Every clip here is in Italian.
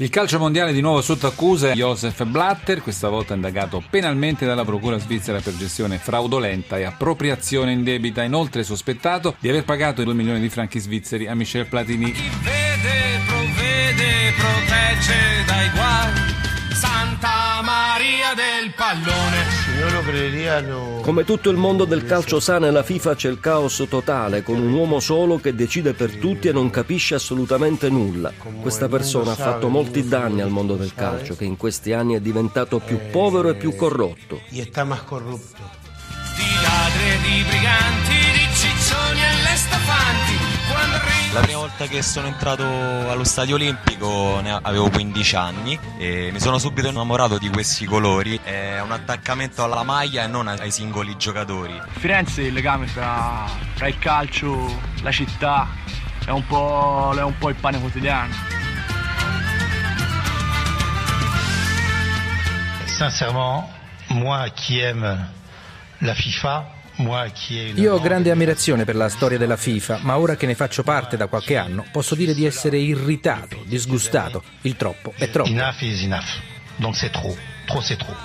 Il calcio mondiale di nuovo sotto accusa Josef Blatter, questa volta indagato penalmente dalla procura svizzera per gestione fraudolenta e appropriazione indebita, inoltre sospettato di aver pagato 2 milioni di franchi svizzeri a Michel Platini. Chi vede, provvede, protegge dai guai. Santa Maria del Pallone. Come tutto il mondo del calcio sa, nella FIFA c'è il caos totale, con un uomo solo che decide per tutti e non capisce assolutamente nulla. Questa persona ha fatto molti danni al mondo del calcio, che in questi anni è diventato più povero e più corrotto. Di ladri di briganti, di ciccioni e lestafanti. La prima volta che sono entrato allo stadio olimpico ne avevo 15 anni e mi sono subito innamorato di questi colori. È un attaccamento alla maglia e non ai singoli giocatori. Firenze il legame fra, fra il calcio, la città, è un, po', è un po' il pane quotidiano. Sincèrement, moi qui aime la FIFA, Io ho grande grande ammirazione per la storia della FIFA, ma ora che ne faccio parte da qualche anno posso dire di essere irritato, disgustato. Il troppo è troppo. Enough is enough. Donc c'est trop. Trop c'est trop.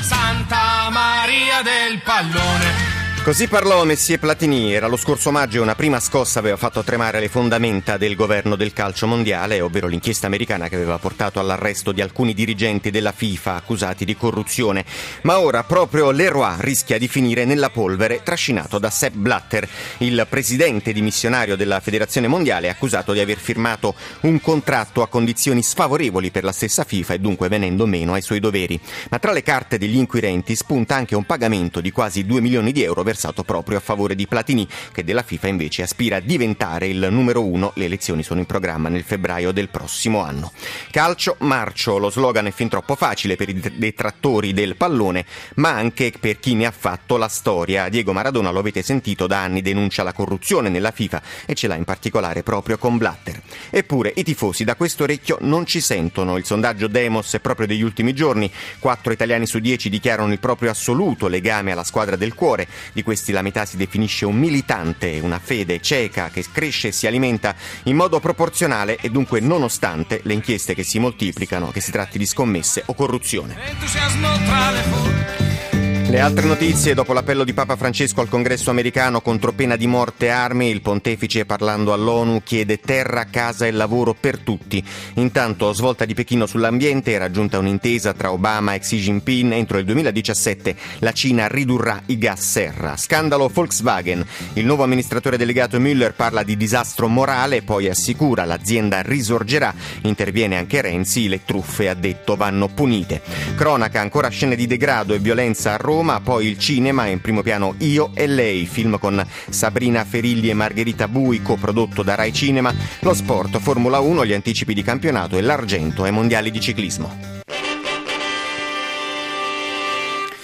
Santa Maria del Pallone. Così parlò Messie Platini. Era lo scorso maggio e una prima scossa aveva fatto tremare le fondamenta del governo del calcio mondiale, ovvero l'inchiesta americana che aveva portato all'arresto di alcuni dirigenti della FIFA accusati di corruzione. Ma ora proprio Leroy rischia di finire nella polvere trascinato da Sepp Blatter, il presidente dimissionario della Federazione Mondiale, accusato di aver firmato un contratto a condizioni sfavorevoli per la stessa FIFA e dunque venendo meno ai suoi doveri. Ma tra le carte degli inquirenti spunta anche un pagamento di quasi 2 milioni di euro versato proprio a favore di Platini, che della FIFA invece aspira a diventare il numero uno. Le elezioni sono in programma nel febbraio del prossimo anno. Calcio, marcio, lo slogan è fin troppo facile per i detrattori del pallone, ma anche per chi ne ha fatto la storia. Diego Maradona, lo avete sentito, da anni denuncia la corruzione nella FIFA e ce l'ha in particolare proprio con Blatter. Eppure i tifosi da questo orecchio non ci sentono. Il sondaggio Demos è proprio degli ultimi giorni. Quattro italiani su dieci dichiarano il proprio assoluto legame alla squadra del cuore. Di questi la metà si definisce un militante, una fede cieca che cresce e si alimenta in modo proporzionale e dunque nonostante le inchieste che si moltiplicano, che si tratti di scommesse o corruzione. Entusiasmo tra le folle. Le altre notizie, dopo l'appello di Papa Francesco al congresso americano contro pena di morte e armi, il pontefice parlando all'ONU chiede terra, casa e lavoro per tutti. Intanto, svolta di Pechino sull'ambiente, è raggiunta un'intesa tra Obama e Xi Jinping. Entro il 2017 la Cina ridurrà i gas serra. Scandalo Volkswagen. Il nuovo amministratore delegato Müller parla di disastro morale, poi assicura l'azienda risorgerà. Interviene anche Renzi, le truffe, ha detto, vanno punite. Cronaca, ancora scene di degrado e violenza a Roma. Roma, poi il cinema in primo piano Io e Lei, film con Sabrina Ferilli e Margherita Bui, coprodotto da Rai Cinema, lo sport, Formula 1, gli anticipi di campionato e l'argento ai mondiali di ciclismo.